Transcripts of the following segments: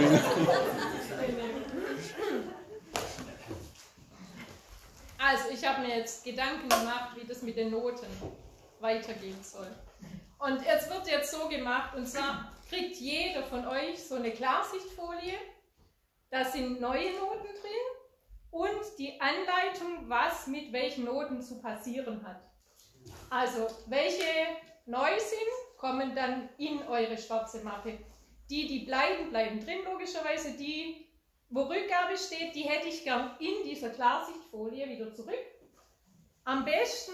Also, ich habe mir jetzt Gedanken gemacht, wie das mit den Noten weitergehen soll. Und es wird jetzt so gemacht, und zwar kriegt jeder von euch so eine Klarsichtfolie. Da sind neue Noten drin und die Anleitung, was mit welchen Noten zu passieren hat. Also, welche neu sind, kommen dann in eure schwarze Mappe. Die, die bleiben, bleiben drin, logischerweise. Die, wo Rückgabe steht, die hätte ich gern in dieser Klarsichtfolie wieder zurück. Am besten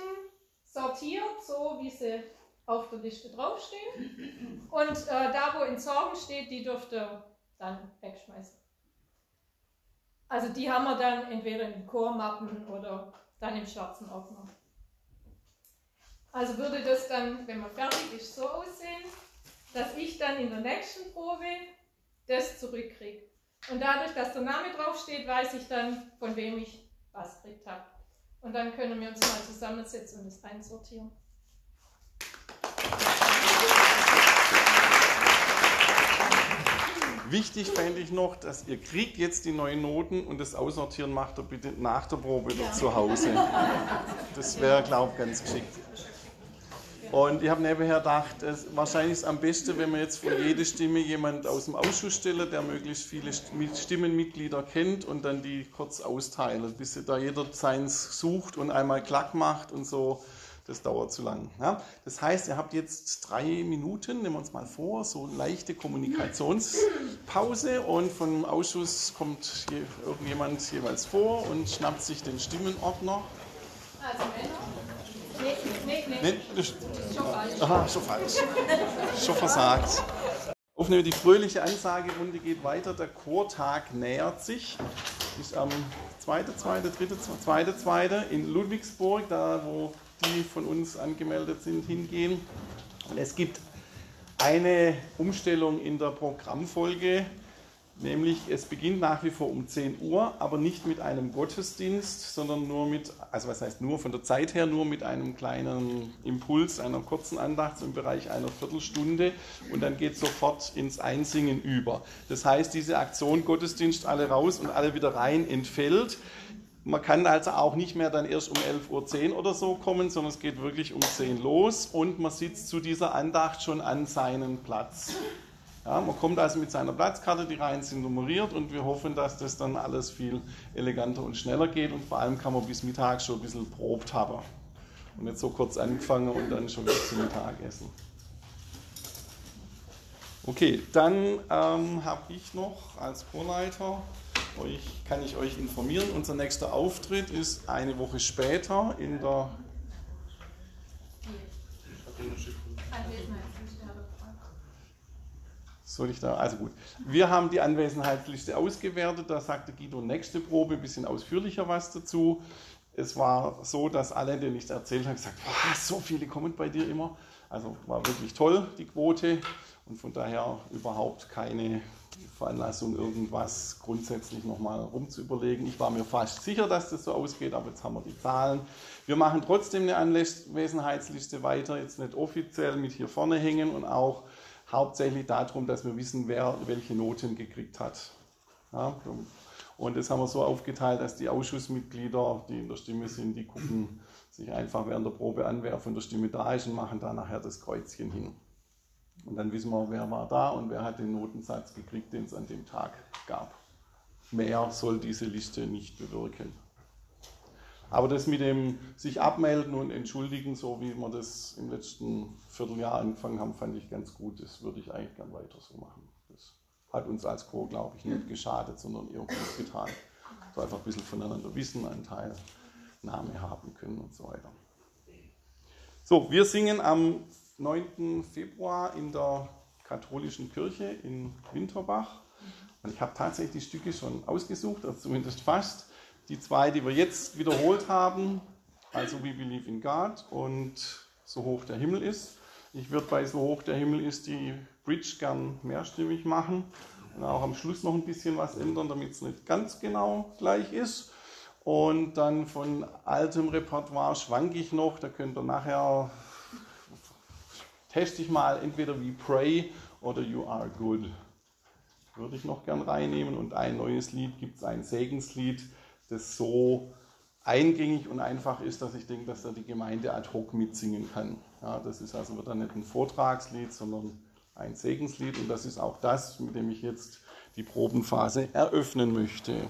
sortiert, so wie sie auf der Liste draufstehen. Und äh, da, wo Entsorgen steht, die dürft ihr dann wegschmeißen. Also die haben wir dann entweder in Chormappen oder dann im schwarzen Ordner. Also würde das dann, wenn man fertig ist, so aussehen, dass ich dann in der nächsten Probe das zurückkriege. Und dadurch, dass der Name draufsteht, weiß ich dann, von wem ich was gekriegt habe. Und dann können wir uns mal zusammensetzen und es einsortieren. Wichtig fände ich noch, dass ihr kriegt jetzt die neuen Noten und das Aussortieren macht ihr bitte nach der Probe ja. zu Hause. Das wäre, glaube ich, ganz geschickt. Und ich habe nebenher gedacht, es, wahrscheinlich ist es am besten, wenn man jetzt von jeder Stimme jemand aus dem Ausschuss stellt, der möglichst viele Stimmenmitglieder kennt und dann die kurz austeilt, bis da jeder seins sucht und einmal klack macht und so das dauert zu lang. Ja? Das heißt, ihr habt jetzt drei Minuten, nehmen wir uns mal vor, so leichte Kommunikationspause und vom Ausschuss kommt je, irgendjemand jeweils vor und schnappt sich den Stimmenordner. Also Männer? Nee, nee, nee. nee schon falsch. Aha, schon falsch. schon versagt. Aufnehmen, die fröhliche Ansagerunde geht weiter. Der Chortag nähert sich. Ist am 2., 2., 3., 2., 2. in Ludwigsburg, da wo die von uns angemeldet sind, hingehen. Und es gibt eine Umstellung in der Programmfolge, nämlich es beginnt nach wie vor um 10 Uhr, aber nicht mit einem Gottesdienst, sondern nur mit, also was heißt nur von der Zeit her, nur mit einem kleinen Impuls, einer kurzen Andacht im Bereich einer Viertelstunde und dann geht sofort ins Einsingen über. Das heißt, diese Aktion Gottesdienst alle raus und alle wieder rein entfällt. Man kann also auch nicht mehr dann erst um 11.10 Uhr oder so kommen, sondern es geht wirklich um 10 Uhr los und man sitzt zu dieser Andacht schon an seinen Platz. Ja, man kommt also mit seiner Platzkarte, die Reihen sind nummeriert und wir hoffen, dass das dann alles viel eleganter und schneller geht und vor allem kann man bis Mittag schon ein bisschen probt haben und nicht so kurz anfangen und dann schon bis zum Mittagessen. Okay, dann ähm, habe ich noch als Chorleiter euch, kann ich euch informieren. Unser nächster Auftritt ist eine Woche später in der. Soll ich da? Also gut. Wir haben die Anwesenheitsliste ausgewertet. Da sagte Guido nächste Probe ein bisschen ausführlicher was dazu. Es war so, dass alle, denen ich erzählt habe, gesagt haben: so viele kommen bei dir immer. Also war wirklich toll, die Quote. Und von daher überhaupt keine Veranlassung, irgendwas grundsätzlich nochmal rumzuüberlegen. Ich war mir fast sicher, dass das so ausgeht, aber jetzt haben wir die Zahlen. Wir machen trotzdem eine Anwesenheitsliste weiter, jetzt nicht offiziell mit hier vorne hängen und auch hauptsächlich darum, dass wir wissen, wer welche Noten gekriegt hat. Ja, und das haben wir so aufgeteilt, dass die Ausschussmitglieder, die in der Stimme sind, die gucken sich einfach während der Probe an, wer von der Stimme da ist und machen da nachher das Kreuzchen hin. Und dann wissen wir, wer war da und wer hat den Notensatz gekriegt, den es an dem Tag gab. Mehr soll diese Liste nicht bewirken. Aber das mit dem sich abmelden und entschuldigen, so wie wir das im letzten Vierteljahr angefangen haben, fand ich ganz gut. Das würde ich eigentlich gern weiter so machen. Das hat uns als Chor, glaube ich, nicht geschadet, sondern eher gut getan. So einfach ein bisschen voneinander wissen, einen Teil haben können und so weiter. So, wir singen am 9. Februar in der katholischen Kirche in Winterbach. Und ich habe tatsächlich die Stücke schon ausgesucht, also zumindest fast. Die zwei, die wir jetzt wiederholt haben, also We Believe in God und So hoch der Himmel ist. Ich würde bei So hoch der Himmel ist die Bridge gern mehrstimmig machen und auch am Schluss noch ein bisschen was ändern, damit es nicht ganz genau gleich ist. Und dann von altem Repertoire schwanke ich noch, da könnt ihr nachher teste ich mal entweder wie Pray oder You Are Good. würde ich noch gern reinnehmen. Und ein neues Lied gibt es, ein Segenslied, das so eingängig und einfach ist, dass ich denke, dass da die Gemeinde ad hoc mitsingen kann. Ja, das ist also wird dann nicht ein Vortragslied, sondern ein Segenslied. Und das ist auch das, mit dem ich jetzt die Probenphase eröffnen möchte.